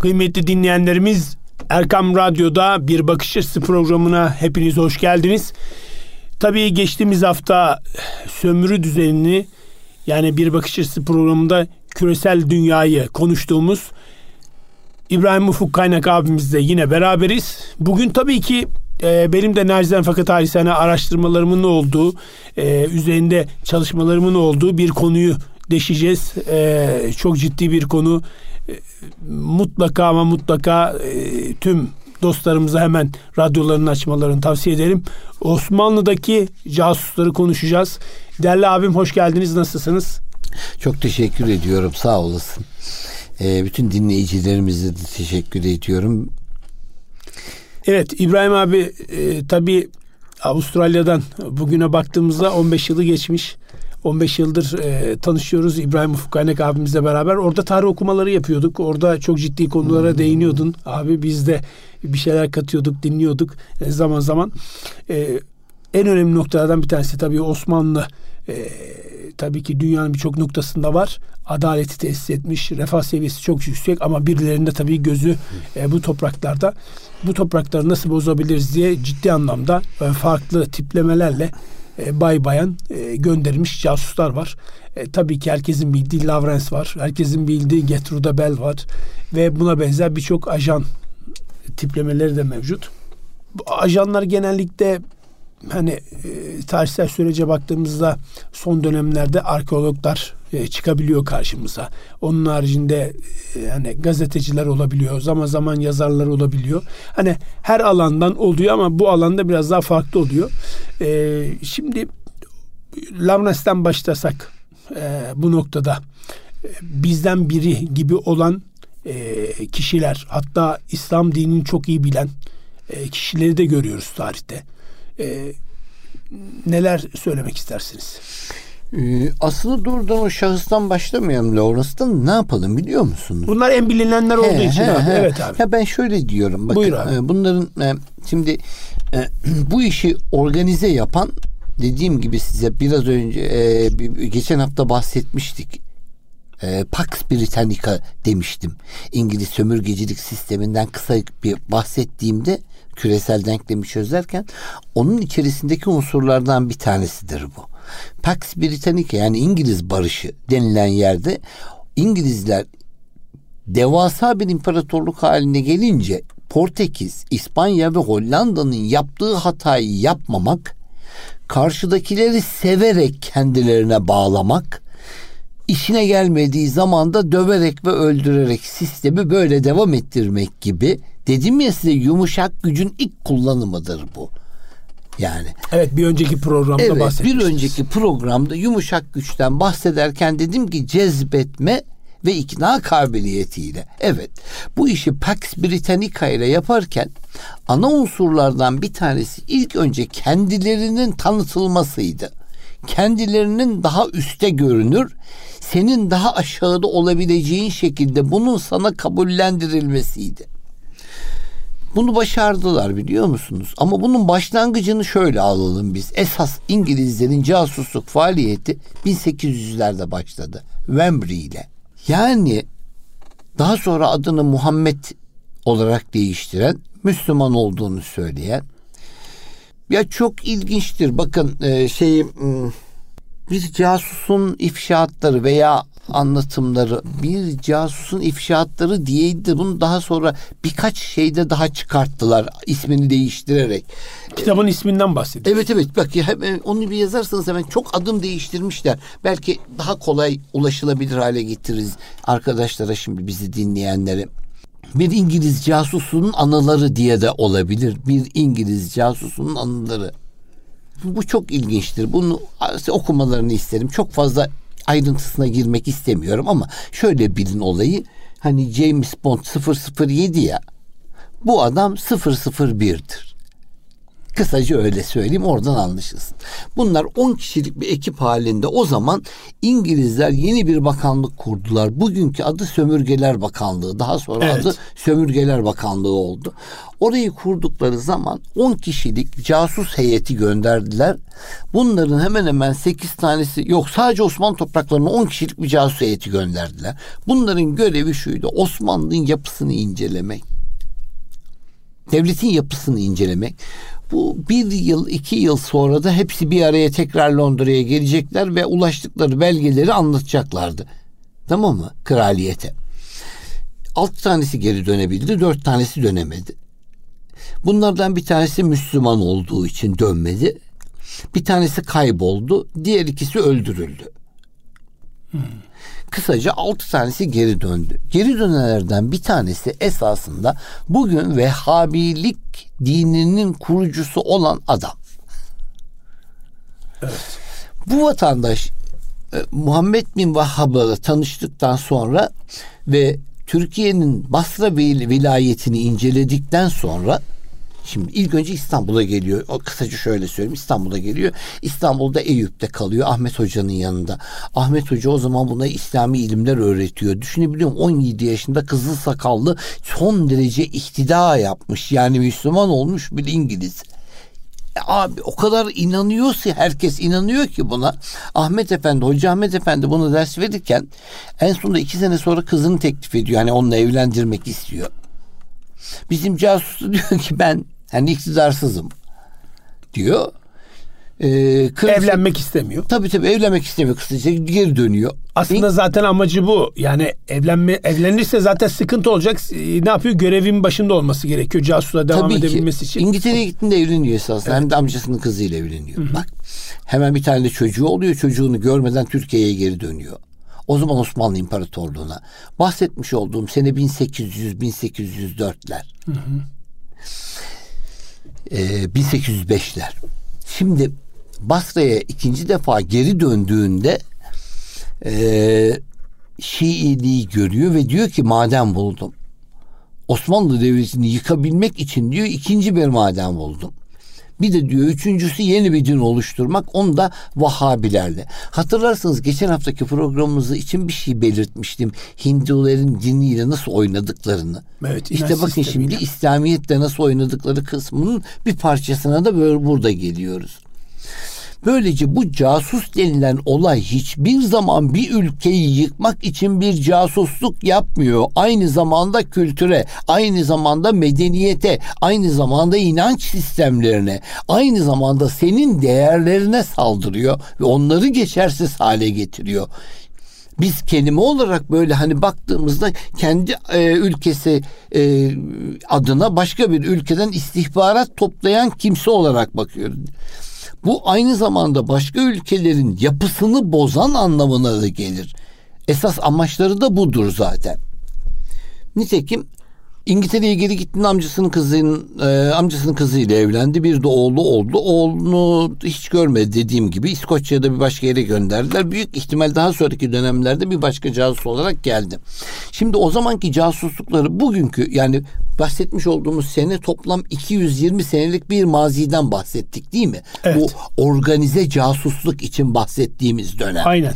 Kıymetli dinleyenlerimiz Erkam Radyo'da Bir Bakış Açısı programına hepiniz hoş geldiniz. Tabii geçtiğimiz hafta sömürü düzenini yani Bir Bakış Açısı programında küresel dünyayı konuştuğumuz İbrahim Ufuk Kaynak abimizle yine beraberiz. Bugün tabii ki e, benim de nacizane fakat halisane araştırmalarımın olduğu, e, üzerinde çalışmalarımın olduğu bir konuyu deşeceğiz. E, çok ciddi bir konu. E, mutlaka ama mutlaka e, tüm dostlarımıza hemen radyolarını açmalarını tavsiye ederim. Osmanlı'daki casusları konuşacağız. Değerli abim hoş geldiniz. Nasılsınız? Çok teşekkür ediyorum. Sağ olasın. E, bütün dinleyicilerimize de teşekkür ediyorum. Evet İbrahim abi e, tabii Avustralya'dan bugüne baktığımızda 15 yılı geçmiş. 15 yıldır e, tanışıyoruz İbrahim Ufuk Kaynak abimizle beraber. Orada tarih okumaları yapıyorduk. Orada çok ciddi konulara hmm. değiniyordun. Abi biz de bir şeyler katıyorduk, dinliyorduk e, zaman zaman. E, en önemli noktalardan bir tanesi tabii Osmanlı e, tabii ki dünyanın birçok noktasında var. Adaleti tesis etmiş, refah seviyesi çok yüksek ama birilerinde tabii gözü e, bu topraklarda. Bu toprakları nasıl bozabiliriz diye ciddi anlamda e, farklı tiplemelerle e, bay bayan e, gönderilmiş casuslar var. E, tabii ki herkesin bildiği Lawrence var. Herkesin bildiği Gertrude Bell var. Ve buna benzer birçok ajan tiplemeleri de mevcut. Bu ajanlar genellikle hani e, tarihsel sürece baktığımızda son dönemlerde arkeologlar e, çıkabiliyor karşımıza. Onun haricinde e, hani gazeteciler olabiliyor, zaman zaman yazarlar olabiliyor. Hani her alandan oluyor ama bu alanda biraz daha farklı oluyor. E, şimdi Lavnes'ten başlasak e, bu noktada bizden biri gibi olan kişiler hatta İslam dinini çok iyi bilen kişileri de görüyoruz tarihte. Neler söylemek istersiniz? Ee, aslında doğrudan o şahıstan başlamayalım Lawrence'dan ne yapalım biliyor musunuz? Bunlar en bilinenler olduğu he, için he, abi. He. Evet abi. Ya ben şöyle diyorum. Bakın, Buyur abi. E, bunların e, şimdi e, bu işi organize yapan dediğim gibi size biraz önce geçen hafta bahsetmiştik. Pax Britannica demiştim. İngiliz sömürgecilik sisteminden kısa bir bahsettiğimde küresel denklemi çözerken onun içerisindeki unsurlardan bir tanesidir bu. Pax Britannica yani İngiliz barışı denilen yerde İngilizler devasa bir imparatorluk haline gelince Portekiz, İspanya ve Hollanda'nın yaptığı hatayı yapmamak, karşıdakileri severek kendilerine bağlamak, işine gelmediği zaman da döverek ve öldürerek sistemi böyle devam ettirmek gibi dedim ya size yumuşak gücün ilk kullanımıdır bu. Yani. Evet bir önceki programda evet, bahsetmiştiniz. Bir önceki programda yumuşak güçten bahsederken dedim ki cezbetme ve ikna kabiliyetiyle. Evet bu işi Pax Britannica ile yaparken ana unsurlardan bir tanesi ilk önce kendilerinin tanıtılmasıydı. Kendilerinin daha üste görünür, senin daha aşağıda olabileceğin şekilde bunun sana kabullendirilmesiydi. Bunu başardılar biliyor musunuz? Ama bunun başlangıcını şöyle alalım biz. Esas İngilizlerin casusluk faaliyeti 1800'lerde başladı. Wembley ile. Yani daha sonra adını Muhammed olarak değiştiren, Müslüman olduğunu söyleyen. Ya çok ilginçtir. Bakın e, şey bir casusun ifşaatları veya anlatımları bir casusun ifşaatları diyeydi. Bunu daha sonra birkaç şeyde daha çıkarttılar ismini değiştirerek. Kitabın isminden bahsediyor. Evet evet bak ya hemen onu bir yazarsanız hemen çok adım değiştirmişler. Belki daha kolay ulaşılabilir hale getiririz arkadaşlara şimdi bizi dinleyenlere. Bir İngiliz casusunun anıları diye de olabilir. Bir İngiliz casusunun anıları. Bu çok ilginçtir. Bunu okumalarını isterim. Çok fazla ayrıntısına girmek istemiyorum ama şöyle bilin olayı. Hani James Bond 007 ya. Bu adam 001'dir. Kısaca öyle söyleyeyim oradan anlaşılsın. Bunlar 10 kişilik bir ekip halinde o zaman İngilizler yeni bir bakanlık kurdular. Bugünkü adı Sömürgeler Bakanlığı. Daha sonra evet. adı Sömürgeler Bakanlığı oldu. Orayı kurdukları zaman 10 kişilik casus heyeti gönderdiler. Bunların hemen hemen 8 tanesi yok sadece Osmanlı topraklarına 10 kişilik bir casus heyeti gönderdiler. Bunların görevi şuydu. Osmanlı'nın yapısını incelemek. Devletin yapısını incelemek. Bu bir yıl, iki yıl sonra da hepsi bir araya tekrar Londra'ya gelecekler ve ulaştıkları belgeleri anlatacaklardı. Tamam mı? Kraliyete. Altı tanesi geri dönebildi, dört tanesi dönemedi. Bunlardan bir tanesi Müslüman olduğu için dönmedi. Bir tanesi kayboldu, diğer ikisi öldürüldü. Hmm. Kısaca altı tanesi geri döndü. Geri dönenlerden bir tanesi esasında bugün Vehhabilik dininin kurucusu olan adam. Evet. Bu vatandaş e, Muhammed bin Vahhab'la tanıştıktan sonra ve Türkiye'nin Basra vilayetini inceledikten sonra Şimdi ilk önce İstanbul'a geliyor. O kısaca şöyle söyleyeyim. İstanbul'a geliyor. İstanbul'da Eyüp'te kalıyor Ahmet Hoca'nın yanında. Ahmet Hoca o zaman buna İslami ilimler öğretiyor. Düşünebiliyor musun? 17 yaşında kızıl sakallı son derece ihtida yapmış. Yani Müslüman olmuş bir İngiliz. E abi o kadar inanıyor ki herkes inanıyor ki buna. Ahmet Efendi, Hoca Ahmet Efendi bunu ders verirken en sonunda iki sene sonra kızını teklif ediyor. Yani onunla evlendirmek istiyor. Bizim casus diyor ki ben yani iktidarsızım diyor. Ee, kırmızı, evlenmek istemiyor. Tabii tabii evlenmek istemiyor kısaca geri dönüyor. Aslında zaten amacı bu. Yani evlenme evlenirse zaten sıkıntı olacak. Ee, ne yapıyor? Görevin başında olması gerekiyor casusa devam tabii edebilmesi ki. için. İngiltere'ye gittiğinde evleniyor esasında. Evet. Hem de amcasının kızıyla evleniyor. Hı-hı. Bak hemen bir tane de çocuğu oluyor. Çocuğunu görmeden Türkiye'ye geri dönüyor. O zaman Osmanlı İmparatorluğu'na. Bahsetmiş olduğum sene 1800-1804'ler. Hı hı. Ee, 1805'ler. Şimdi Basra'ya ikinci defa geri döndüğünde e, Şiiliği görüyor ve diyor ki maden buldum. Osmanlı Devleti'ni yıkabilmek için diyor ikinci bir maden buldum. Bir de diyor üçüncüsü yeni bir din oluşturmak. Onu da Vahabilerle. Hatırlarsınız geçen haftaki programımızı için bir şey belirtmiştim. Hinduların diniyle nasıl oynadıklarını. Evet, işte bakın şimdi İslamiyetle nasıl oynadıkları kısmının bir parçasına da böyle burada geliyoruz. Böylece bu casus denilen olay hiçbir zaman bir ülkeyi yıkmak için bir casusluk yapmıyor. Aynı zamanda kültüre, aynı zamanda medeniyete, aynı zamanda inanç sistemlerine, aynı zamanda senin değerlerine saldırıyor ve onları geçersiz hale getiriyor biz kelime olarak böyle hani baktığımızda kendi e, ülkesi e, adına başka bir ülkeden istihbarat toplayan kimse olarak bakıyoruz. Bu aynı zamanda başka ülkelerin yapısını bozan anlamına da gelir. Esas amaçları da budur zaten. Nitekim İngiltere'ye geri gittiğinde amcasının kızının e, amcasının kızıyla evlendi. Bir de oğlu oldu. Oğlunu hiç görmedi dediğim gibi İskoçya'da bir başka yere gönderdiler. Büyük ihtimal daha sonraki dönemlerde bir başka casus olarak geldi. Şimdi o zamanki casuslukları bugünkü yani bahsetmiş olduğumuz sene toplam 220 senelik bir maziden bahsettik değil mi? Evet. Bu organize casusluk için bahsettiğimiz dönem. Aynen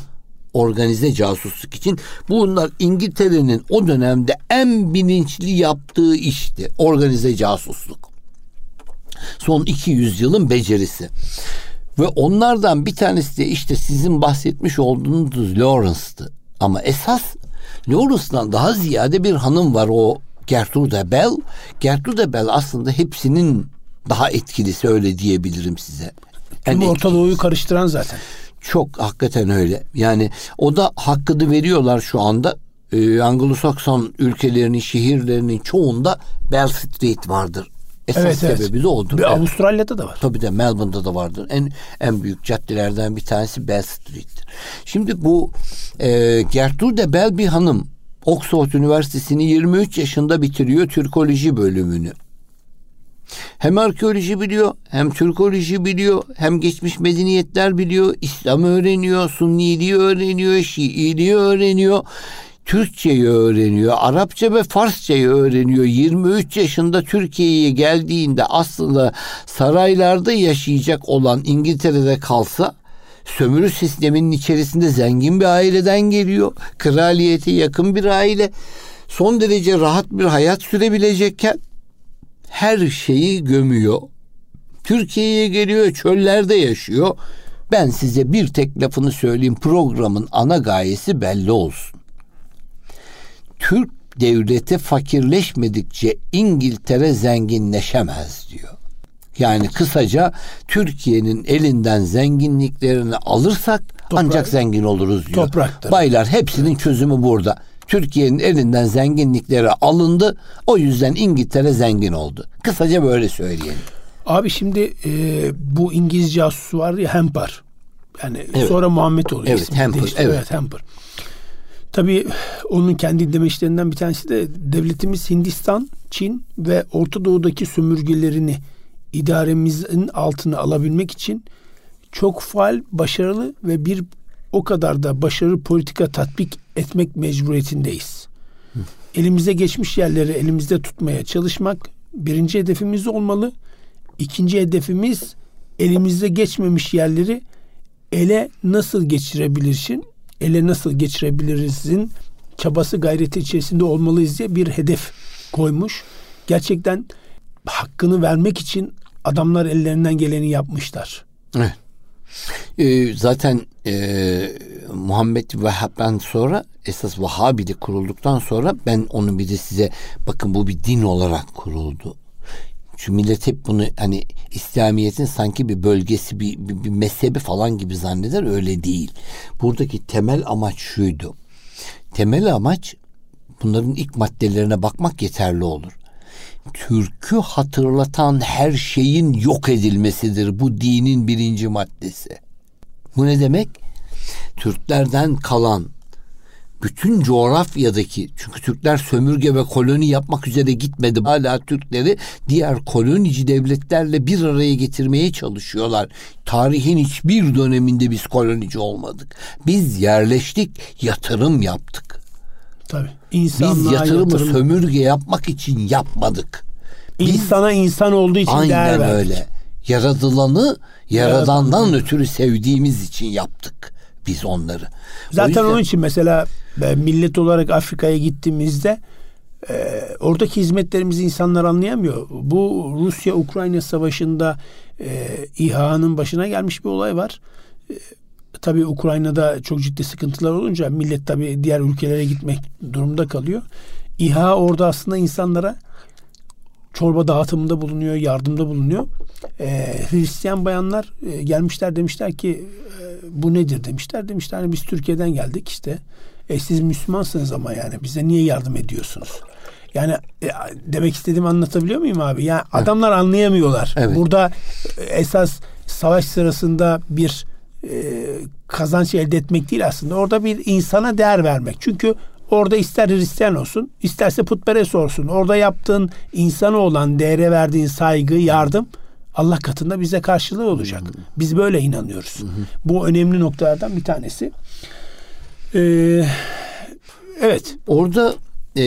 organize casusluk için bunlar İngiltere'nin o dönemde en bilinçli yaptığı işti. Organize casusluk. Son 200 yılın becerisi. Ve onlardan bir tanesi de işte sizin bahsetmiş olduğunuz Lawrence'tı. Ama esas Lawrence'dan daha ziyade bir hanım var o Gertrude Bell. Gertrude Bell aslında hepsinin daha etkilisi öyle diyebilirim size. Tüm Orta Doğu'yu karıştıran zaten. Çok hakikaten öyle. Yani o da hakkını veriyorlar şu anda. Ee, Anglo-Sakson ülkelerinin, şehirlerinin çoğunda Bell Street vardır. Esas evet, sebebi evet. de odur. Bir Avustralya'da da var. Tabii de Melbourne'da da vardır. En en büyük caddelerden bir tanesi Bell Street'tir. Şimdi bu e, Gertrude Bell bir hanım. Oxford Üniversitesi'ni 23 yaşında bitiriyor Türkoloji bölümünü. Hem arkeoloji biliyor, hem Türkoloji biliyor, hem geçmiş medeniyetler biliyor, İslam öğreniyor, Sunniliği öğreniyor, Şiiliği öğreniyor. Türkçeyi öğreniyor, Arapça ve Farsçayı öğreniyor. 23 yaşında Türkiye'ye geldiğinde aslında saraylarda yaşayacak olan İngiltere'de kalsa sömürü sisteminin içerisinde zengin bir aileden geliyor. Kraliyete yakın bir aile. Son derece rahat bir hayat sürebilecekken her şeyi gömüyor. Türkiye'ye geliyor, çöllerde yaşıyor. Ben size bir tek lafını söyleyeyim. Programın ana gayesi belli olsun. Türk devleti fakirleşmedikçe İngiltere zenginleşemez diyor. Yani kısaca Türkiye'nin elinden zenginliklerini alırsak Toprak, ancak zengin oluruz diyor. Topraktır. Baylar hepsinin çözümü burada. Türkiye'nin elinden zenginlikleri alındı. O yüzden İngiltere zengin oldu. Kısaca böyle söyleyelim. Abi şimdi e, bu İngiliz casusu vardı ya Hemper. Yani evet. sonra Muhammed oluyor. Evet Hemper. Evet. evet Hemper. Tabii onun kendi demeçlerinden bir tanesi de devletimiz Hindistan, Çin ve Orta Doğu'daki sömürgelerini idaremizin altına alabilmek için çok faal, başarılı ve bir o kadar da başarılı politika tatbik etmek mecburiyetindeyiz. Hı. Elimize geçmiş yerleri elimizde tutmaya çalışmak birinci hedefimiz olmalı. İkinci hedefimiz elimizde geçmemiş yerleri ele nasıl geçirebilirsin, ele nasıl geçirebilirizin çabası gayreti içerisinde olmalıyız diye bir hedef koymuş. Gerçekten hakkını vermek için adamlar ellerinden geleni yapmışlar. Evet. Ee, zaten e, Muhammed Vehhab'dan sonra esas Vahabi'de kurulduktan sonra ben onu bir de size bakın bu bir din olarak kuruldu. Şu millet hep bunu hani İslamiyet'in sanki bir bölgesi bir, bir, bir mezhebi falan gibi zanneder öyle değil. Buradaki temel amaç şuydu. Temel amaç bunların ilk maddelerine bakmak yeterli olur. Türk'ü hatırlatan her şeyin yok edilmesidir bu dinin birinci maddesi. Bu ne demek? Türklerden kalan bütün coğrafyadaki çünkü Türkler sömürge ve koloni yapmak üzere gitmedi. Hala Türkleri diğer kolonici devletlerle bir araya getirmeye çalışıyorlar. Tarihin hiçbir döneminde biz kolonici olmadık. Biz yerleştik, yatırım yaptık. Tabii. Biz yatırımı yatırım. sömürge yapmak için yapmadık. Biz, İnsana insan olduğu için aynen değer verdik. öyle. Yaradılanı yaradandan Yaradan. ötürü sevdiğimiz için yaptık biz onları. Zaten yüzden... onun için mesela ben millet olarak Afrika'ya gittiğimizde e, oradaki hizmetlerimizi insanlar anlayamıyor. Bu Rusya-Ukrayna savaşında e, İHA'nın başına gelmiş bir olay var. E, tabii Ukrayna'da çok ciddi sıkıntılar olunca millet tabii diğer ülkelere gitmek durumda kalıyor. İHA orada aslında insanlara çorba dağıtımında bulunuyor, yardımda bulunuyor. Ee, Hristiyan bayanlar e, gelmişler demişler ki e, bu nedir demişler. Demişler hani biz Türkiye'den geldik işte. E siz Müslümansınız ama yani bize niye yardım ediyorsunuz? Yani e, demek istediğimi anlatabiliyor muyum abi? Yani evet. adamlar anlayamıyorlar. Evet. Burada e, esas savaş sırasında bir e, kazanç elde etmek değil aslında. Orada bir insana değer vermek. Çünkü orada ister Hristiyan olsun, isterse putperest olsun. Orada yaptığın insana olan değere verdiğin saygı, yardım Allah katında bize karşılığı olacak. Biz böyle inanıyoruz. Bu önemli noktalardan bir tanesi. Ee, evet. Orada e,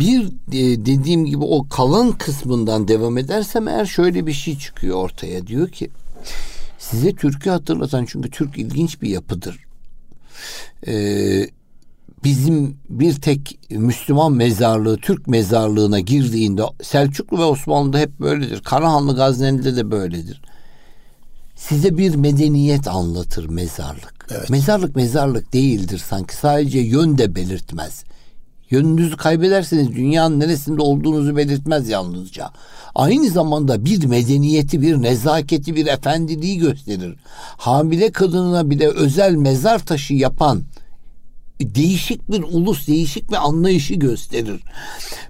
bir e, dediğim gibi o kalan kısmından devam edersem eğer şöyle bir şey çıkıyor ortaya. Diyor ki size Türk'ü hatırlatan çünkü Türk ilginç bir yapıdır. Ee, bizim bir tek Müslüman mezarlığı Türk mezarlığına girdiğinde Selçuklu ve Osmanlı'da hep böyledir. Karahanlı Gazneli'de de böyledir. Size bir medeniyet anlatır mezarlık. Evet. Mezarlık mezarlık değildir sanki. Sadece yön de belirtmez. Yönünüzü kaybederseniz dünyanın neresinde olduğunuzu belirtmez yalnızca. Aynı zamanda bir medeniyeti, bir nezaketi, bir efendiliği gösterir. Hamile kadınına bile özel mezar taşı yapan değişik bir ulus, değişik bir anlayışı gösterir.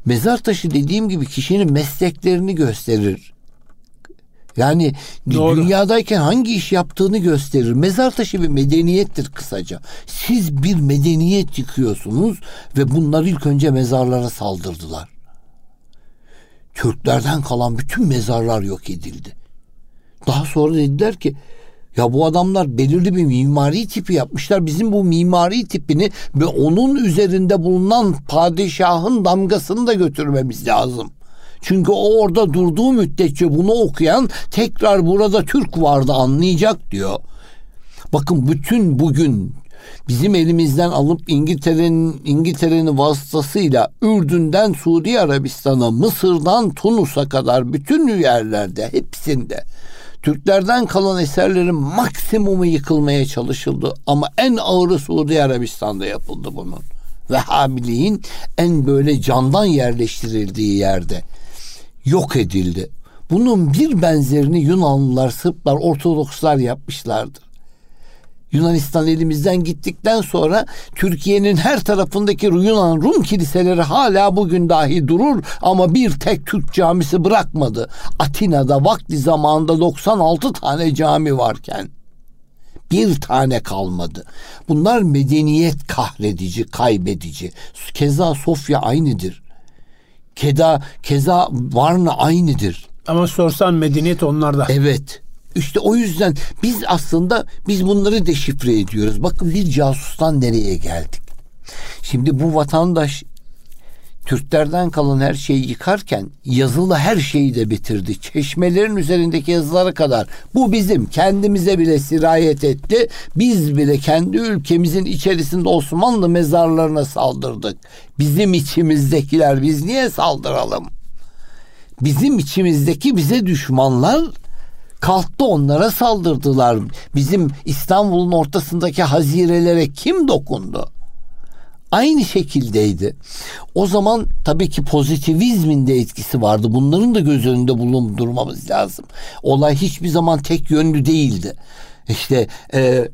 Mezar taşı dediğim gibi kişinin mesleklerini gösterir. Yani Doğru. dünyadayken hangi iş yaptığını gösterir. Mezar taşı bir medeniyettir kısaca. Siz bir medeniyet yıkıyorsunuz ve bunlar ilk önce mezarlara saldırdılar. Türklerden kalan bütün mezarlar yok edildi. Daha sonra dediler ki Ya bu adamlar belirli bir mimari tipi yapmışlar. Bizim bu mimari tipini ve onun üzerinde bulunan padişahın damgasını da götürmemiz lazım. Çünkü o orada durduğu müddetçe bunu okuyan tekrar burada Türk vardı anlayacak diyor. Bakın bütün bugün bizim elimizden alıp İngiltere'nin İngiltere'nin vasıtasıyla Ürdün'den Suudi Arabistan'a, Mısır'dan Tunus'a kadar bütün yerlerde hepsinde Türklerden kalan eserlerin maksimumu yıkılmaya çalışıldı ama en ağırı Suudi Arabistan'da yapıldı bunun. Vehhabiliğin en böyle candan yerleştirildiği yerde yok edildi. Bunun bir benzerini Yunanlılar, Sırplar, Ortodokslar yapmışlardı. Yunanistan elimizden gittikten sonra Türkiye'nin her tarafındaki Yunan Rum kiliseleri hala bugün dahi durur ama bir tek Türk camisi bırakmadı. Atina'da vakti zamanında 96 tane cami varken bir tane kalmadı. Bunlar medeniyet kahredici, kaybedici. Keza Sofya aynıdır. Keda, keza Varna aynıdır. Ama sorsan medeniyet onlarda. Evet. İşte o yüzden biz aslında biz bunları deşifre ediyoruz. Bakın bir casustan nereye geldik? Şimdi bu vatandaş Türklerden kalan her şeyi yıkarken yazılı her şeyi de bitirdi. Çeşmelerin üzerindeki yazılara kadar. Bu bizim kendimize bile sirayet etti. Biz bile kendi ülkemizin içerisinde Osmanlı mezarlarına saldırdık. Bizim içimizdekiler biz niye saldıralım? Bizim içimizdeki bize düşmanlar kalktı onlara saldırdılar. Bizim İstanbul'un ortasındaki hazirelere kim dokundu? Aynı şekildeydi. O zaman tabii ki pozitivizmin de etkisi vardı. Bunların da göz önünde bulundurmamız lazım. Olay hiçbir zaman tek yönlü değildi. İşte e,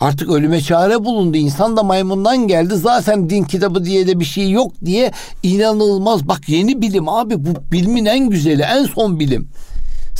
artık ölüme çare bulundu. İnsan da maymundan geldi. Zaten din kitabı diye de bir şey yok diye inanılmaz. Bak yeni bilim abi bu bilimin en güzeli, en son bilim.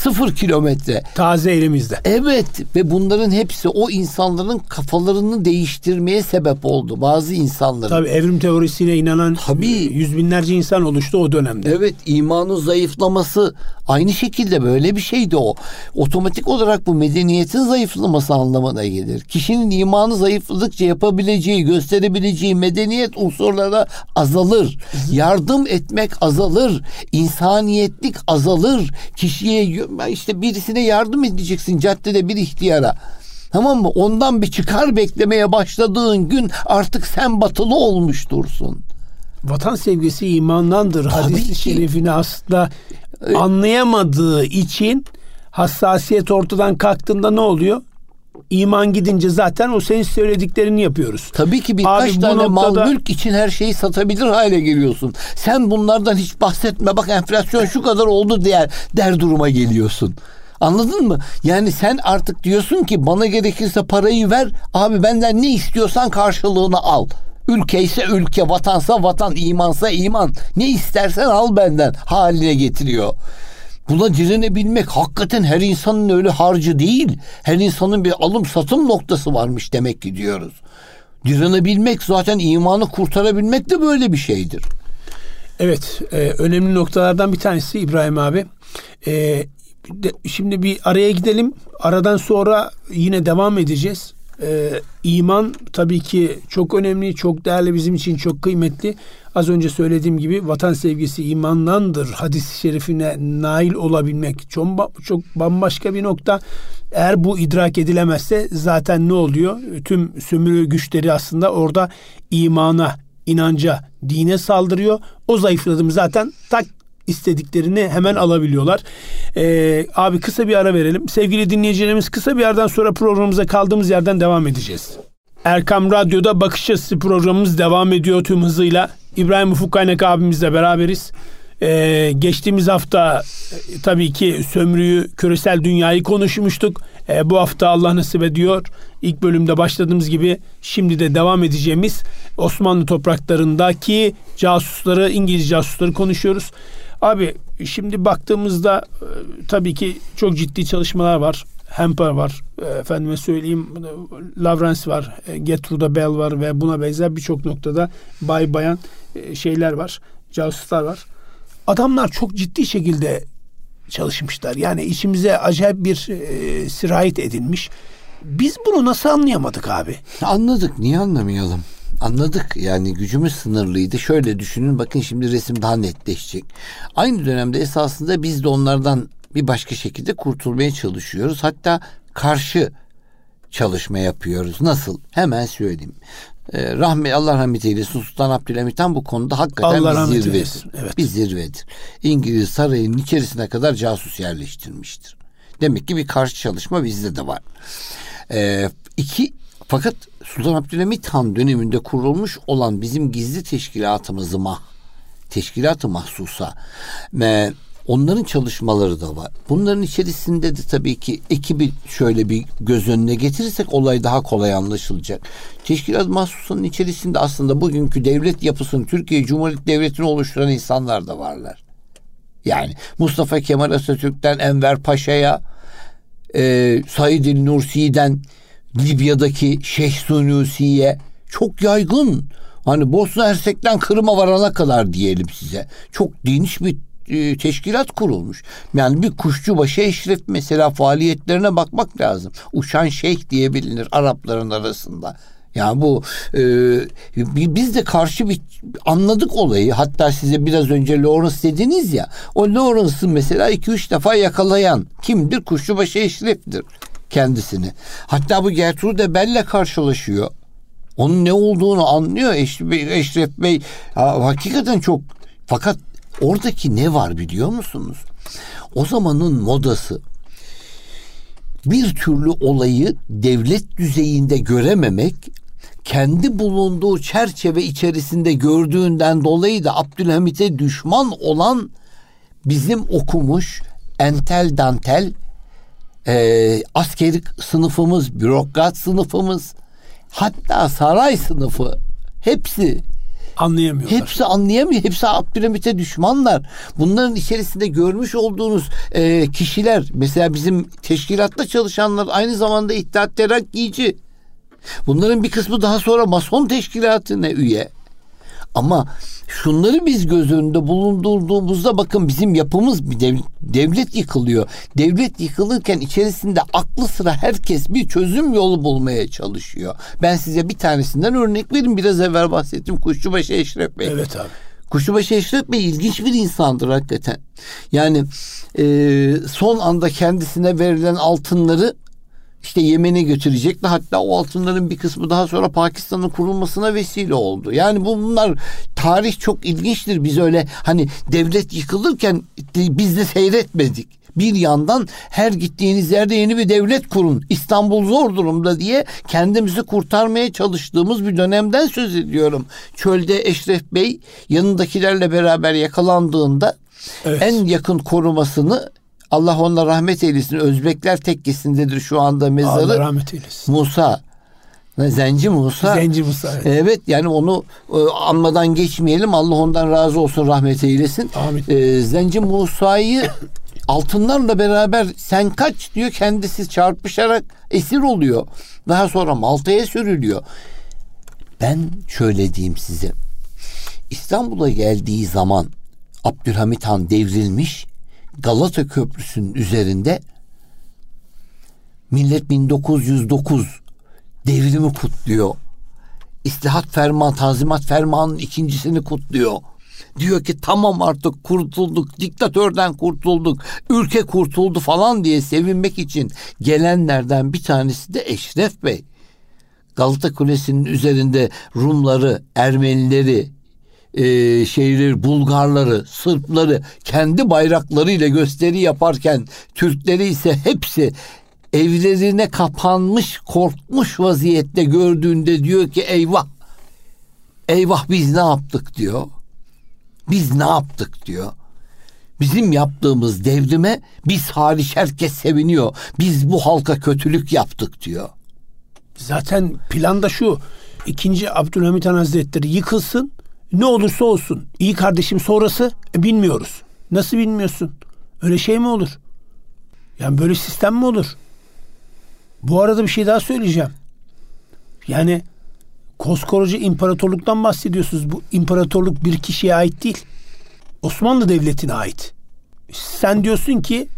Sıfır kilometre. Taze elimizde. Evet ve bunların hepsi o insanların kafalarını değiştirmeye sebep oldu. Bazı insanların. Tabii evrim teorisine inanan Tabii. yüz binlerce insan oluştu o dönemde. Evet imanın zayıflaması aynı şekilde böyle bir şeydi o. Otomatik olarak bu medeniyetin zayıflaması anlamına gelir. Kişinin imanı zayıfladıkça yapabileceği, gösterebileceği medeniyet unsurlara azalır. Yardım etmek azalır. insaniyetlik azalır. Kişiye işte birisine yardım edeceksin caddede bir ihtiyara. Tamam mı? Ondan bir çıkar beklemeye başladığın gün artık sen batılı olmuştursun. Vatan sevgisi imandandır. Hadis-i şerifini aslında anlayamadığı için hassasiyet ortadan kalktığında ne oluyor? İman gidince zaten o senin söylediklerini yapıyoruz. Tabii ki birkaç Abi, tane noktada... mal mülk için her şeyi satabilir hale geliyorsun. Sen bunlardan hiç bahsetme. Bak enflasyon şu kadar oldu diye der duruma geliyorsun. Anladın mı? Yani sen artık diyorsun ki bana gerekirse parayı ver. Abi benden ne istiyorsan karşılığını al. Ülke ise ülke, vatansa vatan, imansa iman. Ne istersen al benden haline getiriyor. Buna direnebilmek hakikaten her insanın öyle harcı değil. Her insanın bir alım satım noktası varmış demek ki diyoruz. Direnebilmek zaten imanı kurtarabilmek de böyle bir şeydir. Evet, e, önemli noktalardan bir tanesi İbrahim abi. E, de, şimdi bir araya gidelim. Aradan sonra yine devam edeceğiz. Ee, iman tabii ki çok önemli, çok değerli bizim için çok kıymetli. Az önce söylediğim gibi vatan sevgisi imandandır. Hadis-i şerifine nail olabilmek çok, çok bambaşka bir nokta. Eğer bu idrak edilemezse zaten ne oluyor? Tüm sömürü güçleri aslında orada imana, inanca, dine saldırıyor. O zayıfladım zaten tak istediklerini hemen alabiliyorlar. Ee, abi kısa bir ara verelim. Sevgili dinleyicilerimiz kısa bir yerden sonra programımıza kaldığımız yerden devam edeceğiz. Erkam Radyo'da Bakış Açısı programımız devam ediyor tüm hızıyla. İbrahim Ufuk Kaynak abimizle beraberiz. Ee, geçtiğimiz hafta e, tabii ki sömürüyü, küresel dünyayı konuşmuştuk. Ee, bu hafta Allah nasip ediyor. İlk bölümde başladığımız gibi şimdi de devam edeceğimiz Osmanlı topraklarındaki casusları, İngiliz casusları konuşuyoruz. Abi şimdi baktığımızda e, tabii ki çok ciddi çalışmalar var. Hemper var. E, efendime söyleyeyim Lawrence var. E, Gertrude Bell var ve buna benzer birçok noktada bay bayan şeyler var. Casuslar var. Adamlar çok ciddi şekilde çalışmışlar. Yani içimize acayip bir e, sirayet edilmiş. biz bunu nasıl anlayamadık abi? Anladık. Niye anlamayalım? Anladık yani gücümüz sınırlıydı. Şöyle düşünün bakın şimdi resim daha netleşecek. Aynı dönemde esasında biz de onlardan bir başka şekilde kurtulmaya çalışıyoruz. Hatta karşı çalışma yapıyoruz. Nasıl? Hemen söyleyeyim. Ee, rahmet Allah rahmet eylesin Sultan Abdülhamit Han bu konuda hakikaten Allah bir zirvedir. Evet. Bir zirvedir. İngiliz sarayının içerisine kadar casus yerleştirmiştir. Demek ki bir karşı çalışma bizde de var. Ee, iki fakat Sultan Abdülhamit Han döneminde kurulmuş olan bizim gizli teşkilatımızı mah teşkilatı mahsusa ve onların çalışmaları da var. Bunların içerisinde de tabii ki ekibi şöyle bir göz önüne getirirsek olay daha kolay anlaşılacak. Teşkilat mahsusunun içerisinde aslında bugünkü devlet yapısını Türkiye Cumhuriyeti Devleti'ni oluşturan insanlar da varlar. Yani Mustafa Kemal Atatürk'ten Enver Paşa'ya e, Said Nursi'den Libya'daki Şeyh Sunusi'ye çok yaygın. Hani Bosna Hersek'ten Kırım'a varana kadar diyelim size. Çok geniş bir e, teşkilat kurulmuş. Yani bir kuşçubaşı eşref mesela faaliyetlerine bakmak lazım. Uçan şeyh diye bilinir Arapların arasında. Yani bu e, biz de karşı bir anladık olayı. Hatta size biraz önce Lawrence dediniz ya. O Lawrence'ı mesela iki üç defa yakalayan kimdir? Kuşçubaşı Eşref'tir kendisini. Hatta bu Gertrude Bell'le karşılaşıyor. Onun ne olduğunu anlıyor Eşref Bey. Eşref ha, hakikaten çok fakat oradaki ne var biliyor musunuz? O zamanın modası bir türlü olayı devlet düzeyinde görememek kendi bulunduğu çerçeve içerisinde gördüğünden dolayı da Abdülhamit'e düşman olan bizim okumuş entel dantel e, askeri sınıfımız, bürokrat sınıfımız, hatta saray sınıfı hepsi anlayamıyorlar. Hepsi anlayamıyor. Hepsi Abdülhamit'e düşmanlar. Bunların içerisinde görmüş olduğunuz e, kişiler mesela bizim teşkilatta çalışanlar aynı zamanda İttihat Terakkici. Bunların bir kısmı daha sonra Mason teşkilatına üye. Ama şunları biz göz önünde bulundurduğumuzda bakın bizim yapımız bir dev, devlet yıkılıyor. Devlet yıkılırken içerisinde aklı sıra herkes bir çözüm yolu bulmaya çalışıyor. Ben size bir tanesinden örnek vereyim. Biraz evvel bahsettim Kuşçubaşı Eşref Bey. Evet abi. Kuşçubaşı Eşref Bey ilginç bir insandır hakikaten. Yani e, son anda kendisine verilen altınları işte Yemen'e götürecekti. Hatta o altınların bir kısmı daha sonra Pakistan'ın kurulmasına vesile oldu. Yani bunlar tarih çok ilginçtir. Biz öyle hani devlet yıkılırken biz de seyretmedik. Bir yandan her gittiğiniz yerde yeni bir devlet kurun. İstanbul zor durumda diye kendimizi kurtarmaya çalıştığımız bir dönemden söz ediyorum. Çölde Eşref Bey yanındakilerle beraber yakalandığında evet. en yakın korumasını Allah onunla rahmet eylesin. Özbekler tekkesindedir şu anda mezarı. Allah rahmet eylesin. Musa. Zenci Musa. Zenci Musa. Evet, evet yani onu e, anmadan geçmeyelim. Allah ondan razı olsun rahmet eylesin. Amin. E, Zenci Musa'yı altınlarla beraber sen kaç diyor kendisi çarpışarak esir oluyor. Daha sonra Malta'ya sürülüyor. Ben şöyle diyeyim size. İstanbul'a geldiği zaman Abdülhamit Han devrilmiş Galata Köprüsü'nün üzerinde millet 1909 devrimi kutluyor. İstihat ferman, tanzimat fermanının ikincisini kutluyor. Diyor ki tamam artık kurtulduk, diktatörden kurtulduk, ülke kurtuldu falan diye sevinmek için gelenlerden bir tanesi de Eşref Bey. Galata Kulesi'nin üzerinde Rumları, Ermenileri, e, şeyleri Bulgarları, Sırpları kendi bayraklarıyla gösteri yaparken Türkleri ise hepsi evlerine kapanmış, korkmuş vaziyette gördüğünde diyor ki eyvah. Eyvah biz ne yaptık diyor. Biz ne yaptık diyor. Bizim yaptığımız devrime biz hariç herkes seviniyor. Biz bu halka kötülük yaptık diyor. Zaten planda şu. İkinci Abdülhamit Han Hazretleri yıkılsın. Ne olursa olsun. İyi kardeşim sonrası e, bilmiyoruz. Nasıl bilmiyorsun? Öyle şey mi olur? Yani böyle sistem mi olur? Bu arada bir şey daha söyleyeceğim. Yani koskoca imparatorluktan bahsediyorsunuz. Bu imparatorluk bir kişiye ait değil. Osmanlı Devleti'ne ait. Sen diyorsun ki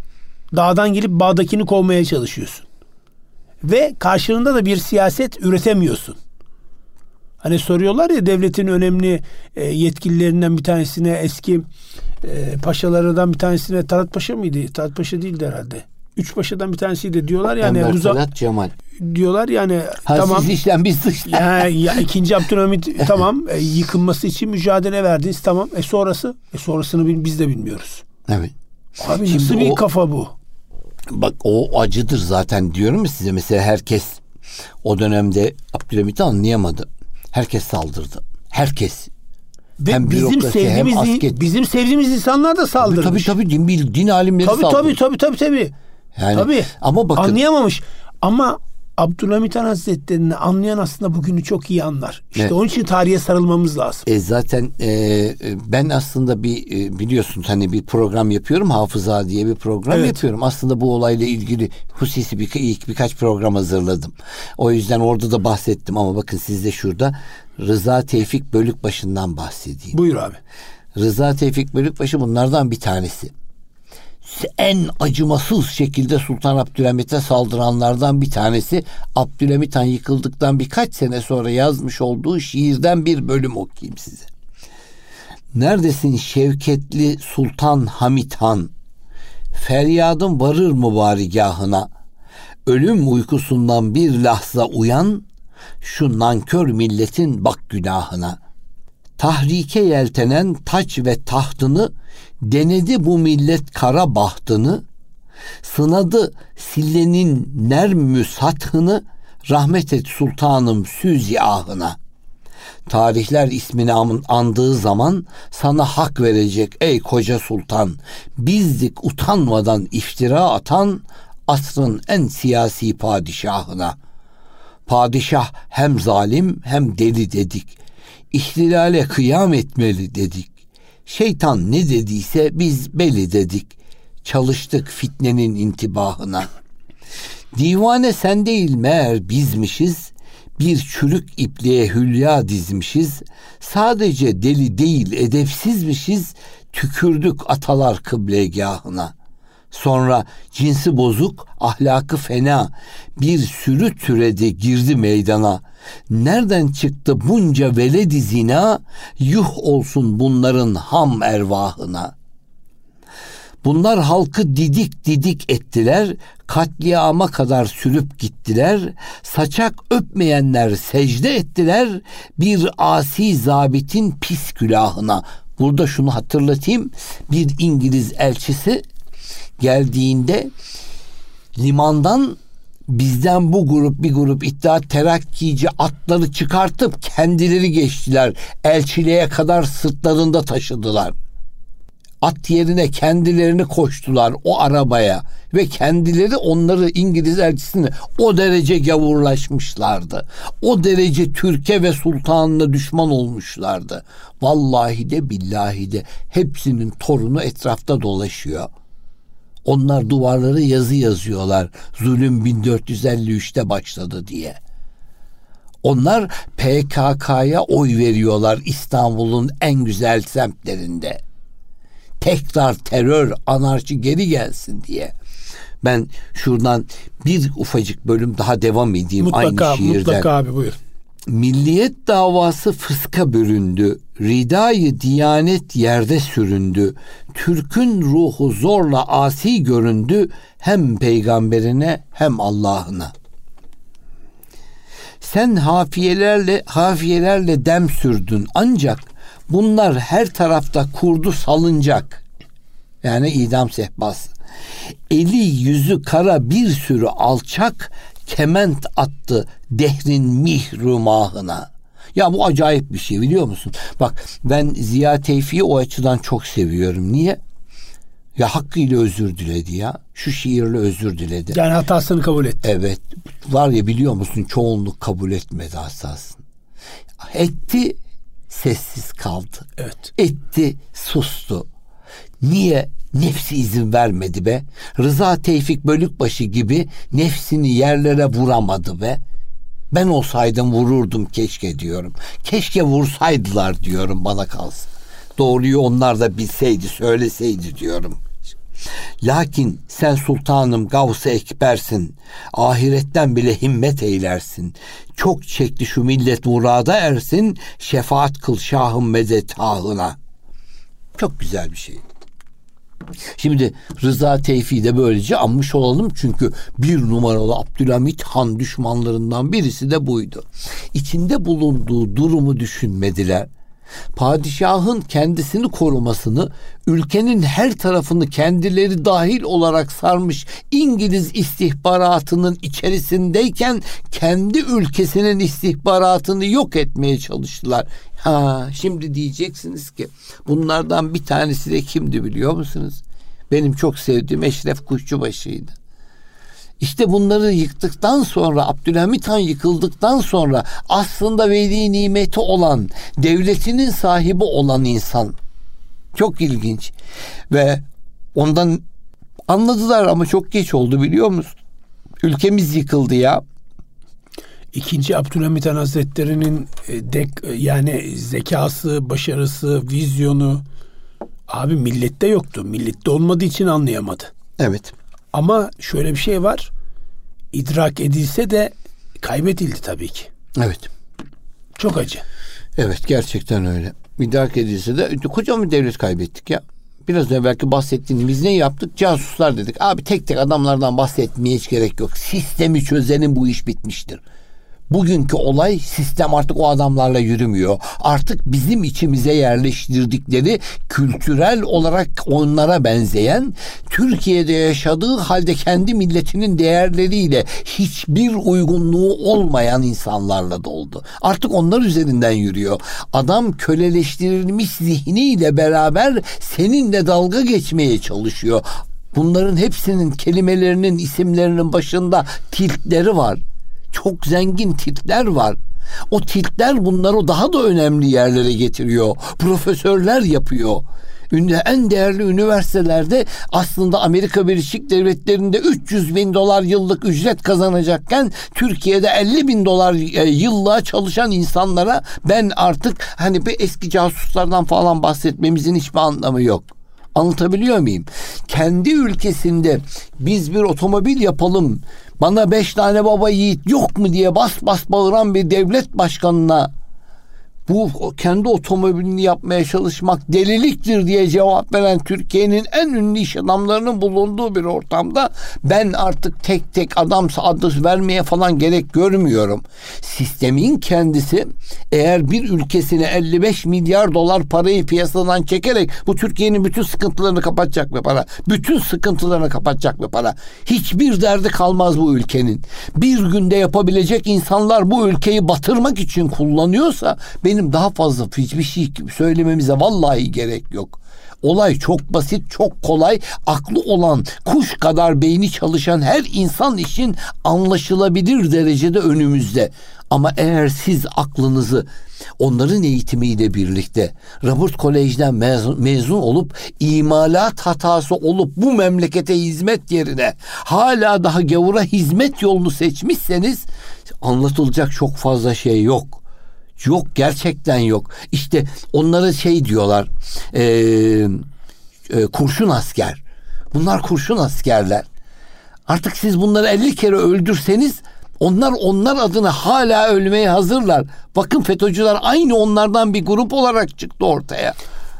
dağdan gelip bağdakini kovmaya çalışıyorsun. ve karşılığında da bir siyaset üretemiyorsun. Hani soruyorlar ya devletin önemli e, yetkililerinden bir tanesine eski e, paşalarından bir tanesine Talat Paşa mıydı? Talat Paşa değildi herhalde. Üç paşadan bir tanesiydi diyorlar yani. Enver Ruza, Talat Cemal. diyorlar yani Ha, tamam. Siz işlem biz dışlar. Ya, ya ikinci Abdülhamit tamam e, yıkılması için mücadele verdiniz tamam. E sonrası? E sonrasını biz de bilmiyoruz. Evet. Abi Şimdi nasıl bir o- kafa bu? Bak o acıdır zaten diyorum size. Mesela herkes o dönemde Abdülhamit'i anlayamadı. Herkes saldırdı. Herkes. Ve Hem bizim bürokrasi, hem sevdiğimiz asker. bizim sevdiğimiz insanlar da Tabii saldırmış. tabii, tabii din, bil- din alimleri Tabii saldırdı. tabii tabii tabii tabii. Yani, Tabii. Ama bakın Anlayamamış. Ama Abdülhamit Han Hazretleri'ni anlayan aslında bugünü çok iyi anlar. İşte Evet. onun için tarihe sarılmamız lazım. E zaten e, e, ben aslında bir e, biliyorsunuz hani bir program yapıyorum hafıza diye bir program Evet. yapıyorum. Aslında bu olayla ilgili hususi bir ilk birkaç program hazırladım. O yüzden orada da bahsettim ama bakın siz de şurada Rıza Tevfik Bölükbaşı'ndan bahsedeyim. Buyur abi. Rıza Tevfik Bölükbaşı bunlardan bir tanesi. En acımasız şekilde Sultan Abdülhamit'e saldıranlardan bir tanesi Abdülhamit Han yıkıldıktan birkaç sene sonra yazmış olduğu şiirden bir bölüm okuyayım size. Neredesin şevketli Sultan Hamit Han? Feryadım varır mübarigahına. Ölüm uykusundan bir lahza uyan, şu nankör milletin bak günahına.'' tahrike yeltenen taç ve tahtını denedi bu millet kara bahtını sınadı sillenin nermü sathını rahmet et sultanım süzi ahına tarihler ismini an- andığı zaman sana hak verecek ey koca sultan bizdik utanmadan iftira atan asrın en siyasi padişahına Padişah hem zalim hem deli dedik. İhtilale kıyam etmeli dedik. Şeytan ne dediyse biz beli dedik. Çalıştık fitnenin intibahına. Divane sen değil meğer bizmişiz. Bir çürük ipliğe hülya dizmişiz. Sadece deli değil edepsizmişiz. Tükürdük atalar kıblegahına.'' Sonra cinsi bozuk, ahlakı fena bir sürü türedi girdi meydana. Nereden çıktı bunca veledi zina? Yuh olsun bunların ham ervahına. Bunlar halkı didik didik ettiler, katliama kadar sürüp gittiler, saçak öpmeyenler secde ettiler, bir asi zabitin pis külahına. Burada şunu hatırlatayım, bir İngiliz elçisi geldiğinde limandan bizden bu grup bir grup iddia terakkici atları çıkartıp kendileri geçtiler. Elçiliğe kadar sırtlarında taşıdılar. At yerine kendilerini koştular o arabaya ve kendileri onları İngiliz elçisini o derece gavurlaşmışlardı. O derece Türkiye ve sultanına düşman olmuşlardı. Vallahi de billahi de hepsinin torunu etrafta dolaşıyor. Onlar duvarlara yazı yazıyorlar. Zulüm 1453'te başladı diye. Onlar PKK'ya oy veriyorlar İstanbul'un en güzel semtlerinde. Tekrar terör, anarşi geri gelsin diye. Ben şuradan bir ufacık bölüm daha devam edeyim Mutlaka aynı şiirden. mutlaka abi buyur. Milliyet davası fıska büründü. Ridayı diyanet yerde süründü. Türk'ün ruhu zorla asi göründü. Hem peygamberine hem Allah'ına. Sen hafiyelerle hafiyelerle dem sürdün ancak bunlar her tarafta kurdu salıncak. Yani idam sehpası. Eli yüzü kara bir sürü alçak kement attı dehrin mihrumahına. Ya bu acayip bir şey biliyor musun? Bak ben Ziya Tevfik'i o açıdan çok seviyorum. Niye? Ya hakkıyla özür diledi ya. Şu şiirle özür diledi. Yani hatasını kabul etti. Evet. Var ya biliyor musun çoğunluk kabul etmedi hassasın. Etti sessiz kaldı. Evet. Etti sustu. Niye nefsi izin vermedi be? Rıza Tevfik Bölükbaşı gibi nefsini yerlere vuramadı be. Ben olsaydım vururdum keşke diyorum. Keşke vursaydılar diyorum bana kalsın. Doğruyu onlar da bilseydi söyleseydi diyorum. Lakin sen sultanım gavs ekbersin. Ahiretten bile himmet eylersin. Çok çekti şu millet murada ersin. Şefaat kıl şahım mezetahına. Çok güzel bir şey. Şimdi Rıza Tevfik'i de böylece anmış olalım çünkü bir numaralı Abdülhamit Han düşmanlarından birisi de buydu. İçinde bulunduğu durumu düşünmediler. Padişahın kendisini korumasını, ülkenin her tarafını kendileri dahil olarak sarmış İngiliz istihbaratının içerisindeyken kendi ülkesinin istihbaratını yok etmeye çalıştılar. Ha, şimdi diyeceksiniz ki bunlardan bir tanesi de kimdi biliyor musunuz? Benim çok sevdiğim Eşref Kuşçubaşı'ydı. İşte bunları yıktıktan sonra Abdülhamit Han yıkıldıktan sonra aslında veli nimeti olan devletinin sahibi olan insan çok ilginç ve ondan anladılar ama çok geç oldu biliyor musun? Ülkemiz yıkıldı ya. İkinci Abdülhamit Han Hazretleri'nin e, dek, e, yani zekası, başarısı, vizyonu abi millette yoktu. Millette olmadığı için anlayamadı. Evet. Ama şöyle bir şey var. İdrak edilse de kaybedildi tabii ki. Evet. Çok acı. Evet gerçekten öyle. İdrak edilse de kocaman bir devlet kaybettik ya. Biraz evvelki bahsettiğimiz ne yaptık? Casuslar dedik. Abi tek tek adamlardan bahsetmeye hiç gerek yok. Sistemi çözenin bu iş bitmiştir. Bugünkü olay sistem artık o adamlarla yürümüyor. Artık bizim içimize yerleştirdikleri kültürel olarak onlara benzeyen Türkiye'de yaşadığı halde kendi milletinin değerleriyle hiçbir uygunluğu olmayan insanlarla doldu. Artık onlar üzerinden yürüyor. Adam köleleştirilmiş zihniyle beraber seninle dalga geçmeye çalışıyor. Bunların hepsinin kelimelerinin isimlerinin başında tiltleri var çok zengin tipler var. O tipler bunları daha da önemli yerlere getiriyor. Profesörler yapıyor. En değerli üniversitelerde aslında Amerika Birleşik Devletleri'nde 300 bin dolar yıllık ücret kazanacakken Türkiye'de 50 bin dolar e, yıllığa çalışan insanlara ben artık hani bir eski casuslardan falan bahsetmemizin hiçbir anlamı yok. Anlatabiliyor muyum? Kendi ülkesinde biz bir otomobil yapalım, bana beş tane baba yiğit yok mu diye bas bas bağıran bir devlet başkanına bu kendi otomobilini yapmaya çalışmak deliliktir diye cevap veren Türkiye'nin en ünlü iş adamlarının bulunduğu bir ortamda ben artık tek tek adam adı vermeye falan gerek görmüyorum. Sistemin kendisi eğer bir ülkesine 55 milyar dolar parayı piyasadan çekerek bu Türkiye'nin bütün sıkıntılarını kapatacak bir para. Bütün sıkıntılarını kapatacak bir para. Hiçbir derdi kalmaz bu ülkenin. Bir günde yapabilecek insanlar bu ülkeyi batırmak için kullanıyorsa benim benim daha fazla hiçbir şey söylememize vallahi gerek yok. Olay çok basit, çok kolay. Aklı olan, kuş kadar beyni çalışan her insan için anlaşılabilir derecede önümüzde. Ama eğer siz aklınızı onların eğitimiyle birlikte Robert Kolej'den mezun, mezun olup imalat hatası olup bu memlekete hizmet yerine hala daha gavura hizmet yolunu seçmişseniz anlatılacak çok fazla şey yok. Yok gerçekten yok. İşte onları şey diyorlar. E, e, kurşun asker. Bunlar kurşun askerler. Artık siz bunları 50 kere öldürseniz onlar onlar adına hala ölmeye hazırlar. Bakın FETÖ'cüler aynı onlardan bir grup olarak çıktı ortaya.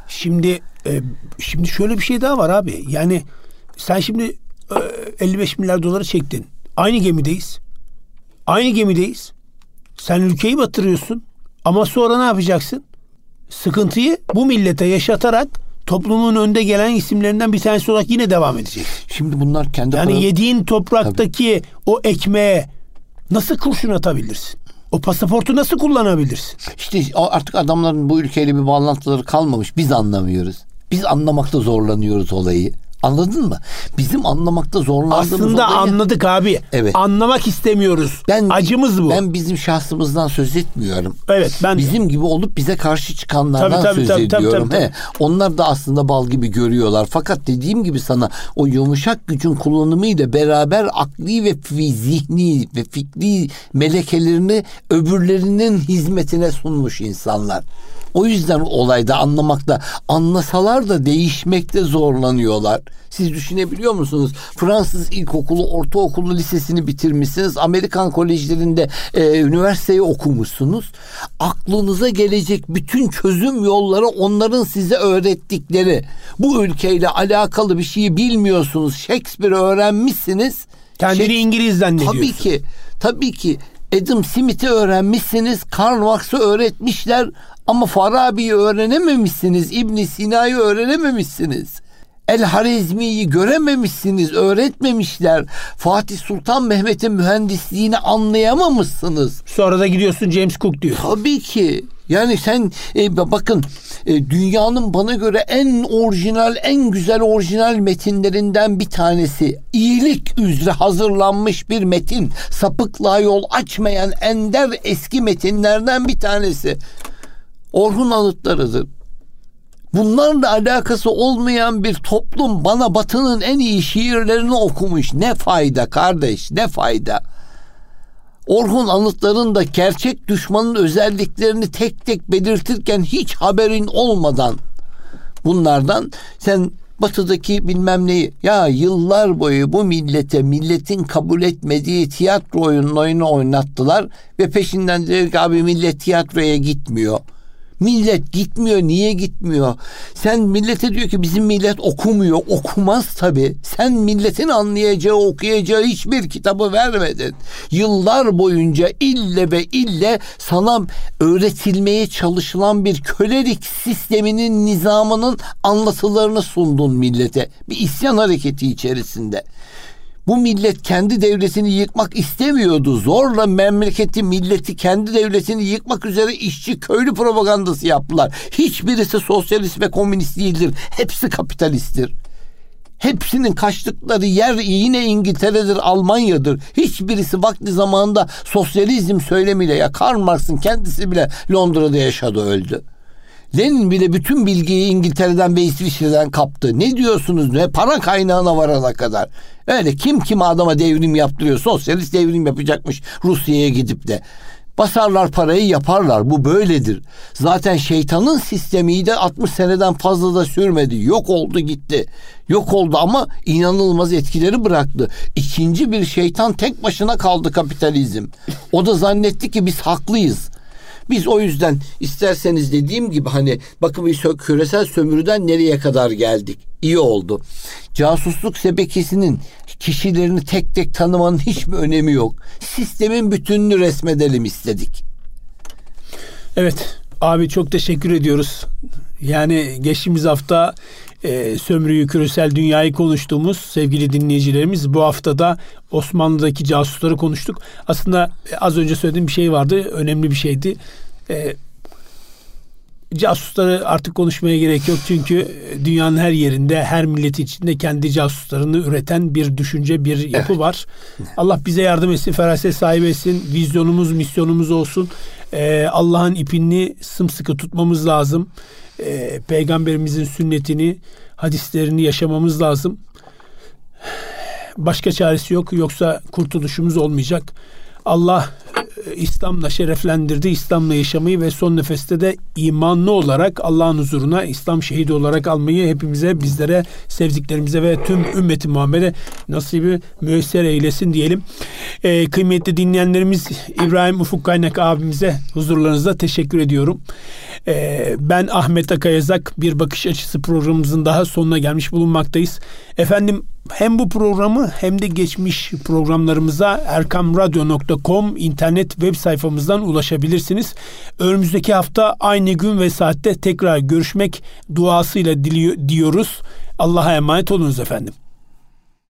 Şimdi e, şimdi şöyle bir şey daha var abi. Yani sen şimdi e, 55 milyar doları çektin. Aynı gemideyiz. Aynı gemideyiz. Sen ülkeyi batırıyorsun. Ama sonra ne yapacaksın? Sıkıntıyı bu millete yaşatarak toplumun önde gelen isimlerinden bir tanesi olarak yine devam edecek. Şimdi bunlar kendi Yani para... yediğin topraktaki Tabii. o ekmeğe nasıl kurşun atabilirsin? O pasaportu nasıl kullanabilirsin? İşte artık adamların bu ülkeyle bir bağlantıları kalmamış. Biz anlamıyoruz. Biz anlamakta zorlanıyoruz olayı. Anladın mı? Bizim anlamakta zorlandığımız Aslında olayı... anladık abi. Evet. Anlamak istemiyoruz. Ben, Acımız bu. Ben bizim şahsımızdan söz etmiyorum. Evet ben Bizim gibi olup bize karşı çıkanlardan tabii, tabii, söz tabii, ediyorum. Tabii, tabii, tabii. He, onlar da aslında bal gibi görüyorlar. Fakat dediğim gibi sana o yumuşak gücün kullanımı ile beraber akli ve zihni ve fikri melekelerini öbürlerinin hizmetine sunmuş insanlar. O yüzden olayda anlamakta, anlasalar da değişmekte zorlanıyorlar. Siz düşünebiliyor musunuz? Fransız ilkokulu, ortaokulu, lisesini bitirmişsiniz. Amerikan kolejlerinde e, üniversiteyi okumuşsunuz. Aklınıza gelecek bütün çözüm yolları onların size öğrettikleri. Bu ülkeyle alakalı bir şeyi bilmiyorsunuz. Shakespeare öğrenmişsiniz. Kendini Shakespeare, İngiliz zannediyorsun. Tabii ki. Tabii ki. Adam Smith'i öğrenmişsiniz. Karl Marx'ı öğretmişler ama Farabi'yi öğrenememişsiniz. İbn Sina'yı öğrenememişsiniz. El Harizmi'yi görememişsiniz, öğretmemişler. Fatih Sultan Mehmet'in mühendisliğini anlayamamışsınız. Sonra da gidiyorsun James Cook diyor. Tabii ki. Yani sen e, bakın e, dünyanın bana göre en orijinal, en güzel orijinal metinlerinden bir tanesi. İyilik üzere hazırlanmış bir metin. Sapıklığa yol açmayan ender eski metinlerden bir tanesi. Orhun anıtlarıdır. Bunlarla alakası olmayan bir toplum bana Batı'nın en iyi şiirlerini okumuş. Ne fayda kardeş, ne fayda. Orhun anıtlarında gerçek düşmanın özelliklerini tek tek belirtirken hiç haberin olmadan bunlardan sen batıdaki bilmem neyi ya yıllar boyu bu millete milletin kabul etmediği tiyatro oyununu oynattılar ve peşinden dedi ki abi millet tiyatroya gitmiyor. Millet gitmiyor. Niye gitmiyor? Sen millete diyor ki bizim millet okumuyor. Okumaz tabi. Sen milletin anlayacağı, okuyacağı hiçbir kitabı vermedin. Yıllar boyunca ille ve ille sana öğretilmeye çalışılan bir kölelik sisteminin nizamının anlatılarını sundun millete. Bir isyan hareketi içerisinde. Bu millet kendi devletini yıkmak istemiyordu. Zorla memleketi, milleti kendi devletini yıkmak üzere işçi köylü propagandası yaptılar. Hiçbirisi sosyalist ve komünist değildir. Hepsi kapitalisttir. Hepsinin kaçtıkları yer yine İngiltere'dir, Almanya'dır. Hiçbirisi vakti zamanında sosyalizm söylemiyle ya Karl Marx'ın kendisi bile Londra'da yaşadı öldü. Lenin bile bütün bilgiyi İngiltere'den ve İsviçre'den kaptı. Ne diyorsunuz ne para kaynağına varana kadar. Öyle kim kim adama devrim yaptırıyor. Sosyalist devrim yapacakmış Rusya'ya gidip de. Basarlar parayı yaparlar. Bu böyledir. Zaten şeytanın sistemi de 60 seneden fazla da sürmedi. Yok oldu gitti. Yok oldu ama inanılmaz etkileri bıraktı. İkinci bir şeytan tek başına kaldı kapitalizm. O da zannetti ki biz haklıyız. Biz o yüzden isterseniz dediğim gibi hani bakın bir küresel sömürüden nereye kadar geldik. İyi oldu. Casusluk sebekesinin kişilerini tek tek tanımanın hiçbir önemi yok. Sistemin bütününü resmedelim istedik. Evet abi çok teşekkür ediyoruz. Yani geçtiğimiz hafta e, sömürüyü, küresel dünyayı konuştuğumuz sevgili dinleyicilerimiz bu haftada Osmanlı'daki casusları konuştuk. Aslında e, az önce söylediğim bir şey vardı. Önemli bir şeydi. E, casusları artık konuşmaya gerek yok. Çünkü dünyanın her yerinde, her milleti içinde kendi casuslarını üreten bir düşünce, bir yapı evet. var. Allah bize yardım etsin, feraset sahibi etsin. Vizyonumuz, misyonumuz olsun. Ee, Allah'ın ipini sımsıkı tutmamız lazım. Ee, Peygamberimizin sünnetini, hadislerini yaşamamız lazım. Başka çaresi yok. Yoksa kurtuluşumuz olmayacak. Allah e, İslam'la şereflendirdi. İslam'la yaşamayı ve son nefeste de imanlı olarak Allah'ın huzuruna İslam şehidi olarak almayı hepimize, bizlere, sevdiklerimize ve tüm ümmeti Muhammed'e nasibi müesser eylesin diyelim. Ee, kıymetli dinleyenlerimiz İbrahim Ufuk Kaynak abimize huzurlarınızda teşekkür ediyorum. Ee, ben Ahmet Akayazak bir bakış açısı programımızın daha sonuna gelmiş bulunmaktayız. Efendim hem bu programı hem de geçmiş programlarımıza erkamradyo.com internet web sayfamızdan ulaşabilirsiniz. Önümüzdeki hafta aynı gün ve saatte tekrar görüşmek duasıyla diliyor, diyoruz. Allah'a emanet olunuz efendim.